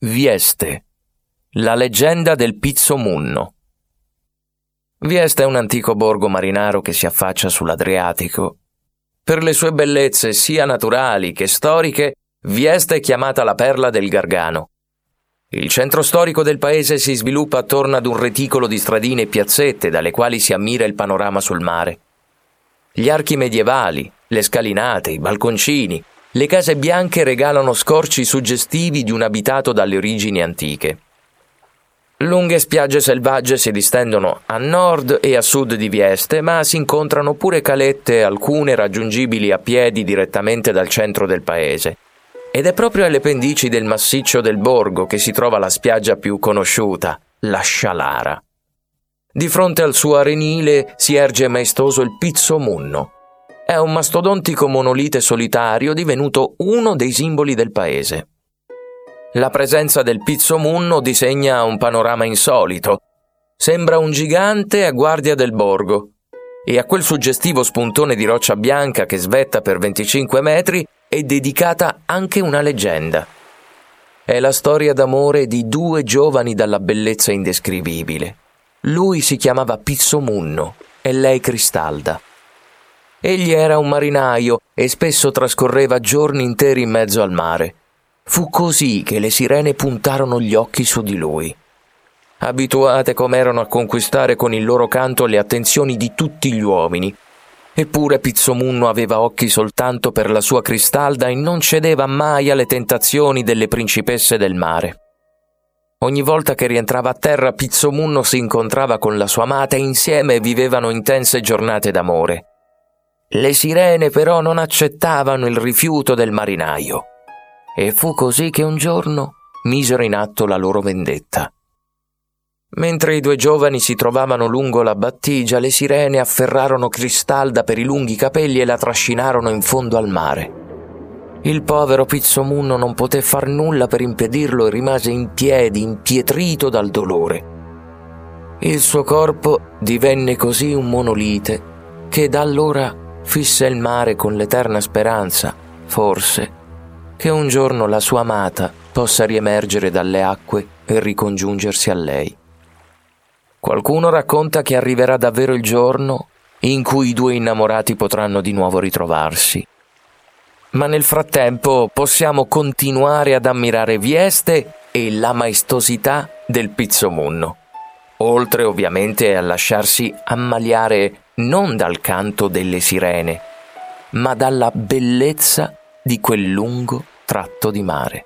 Vieste. La leggenda del Pizzo Munno. Vieste è un antico borgo marinaro che si affaccia sull'Adriatico. Per le sue bellezze sia naturali che storiche, Vieste è chiamata la perla del Gargano. Il centro storico del paese si sviluppa attorno ad un reticolo di stradine e piazzette dalle quali si ammira il panorama sul mare. Gli archi medievali, le scalinate, i balconcini, le case bianche regalano scorci suggestivi di un abitato dalle origini antiche. Lunghe spiagge selvagge si distendono a nord e a sud di Vieste, ma si incontrano pure calette, alcune raggiungibili a piedi direttamente dal centro del paese. Ed è proprio alle pendici del massiccio del borgo che si trova la spiaggia più conosciuta, la Scialara. Di fronte al suo arenile si erge maestoso il Pizzo Munno, è un mastodontico monolite solitario divenuto uno dei simboli del paese. La presenza del Pizzo Munno disegna un panorama insolito. Sembra un gigante a guardia del borgo. E a quel suggestivo spuntone di roccia bianca che svetta per 25 metri è dedicata anche una leggenda. È la storia d'amore di due giovani dalla bellezza indescrivibile. Lui si chiamava Pizzo Munno e lei Cristalda. Egli era un marinaio e spesso trascorreva giorni interi in mezzo al mare. Fu così che le sirene puntarono gli occhi su di lui. Abituate com'erano a conquistare con il loro canto le attenzioni di tutti gli uomini. Eppure Pizzomunno aveva occhi soltanto per la sua cristalda e non cedeva mai alle tentazioni delle principesse del mare. Ogni volta che rientrava a terra Pizzomunno si incontrava con la sua amata e insieme vivevano intense giornate d'amore. Le sirene però non accettavano il rifiuto del marinaio e fu così che un giorno misero in atto la loro vendetta. Mentre i due giovani si trovavano lungo la battigia, le sirene afferrarono Cristalda per i lunghi capelli e la trascinarono in fondo al mare. Il povero Pizzomunno non poté far nulla per impedirlo e rimase in piedi, impietrito dal dolore. Il suo corpo divenne così un monolite che da allora fisse il mare con l'eterna speranza, forse, che un giorno la sua amata possa riemergere dalle acque e ricongiungersi a lei. Qualcuno racconta che arriverà davvero il giorno in cui i due innamorati potranno di nuovo ritrovarsi. Ma nel frattempo possiamo continuare ad ammirare Vieste e la maestosità del Pizzomunno, oltre ovviamente a lasciarsi ammaliare non dal canto delle sirene, ma dalla bellezza di quel lungo tratto di mare.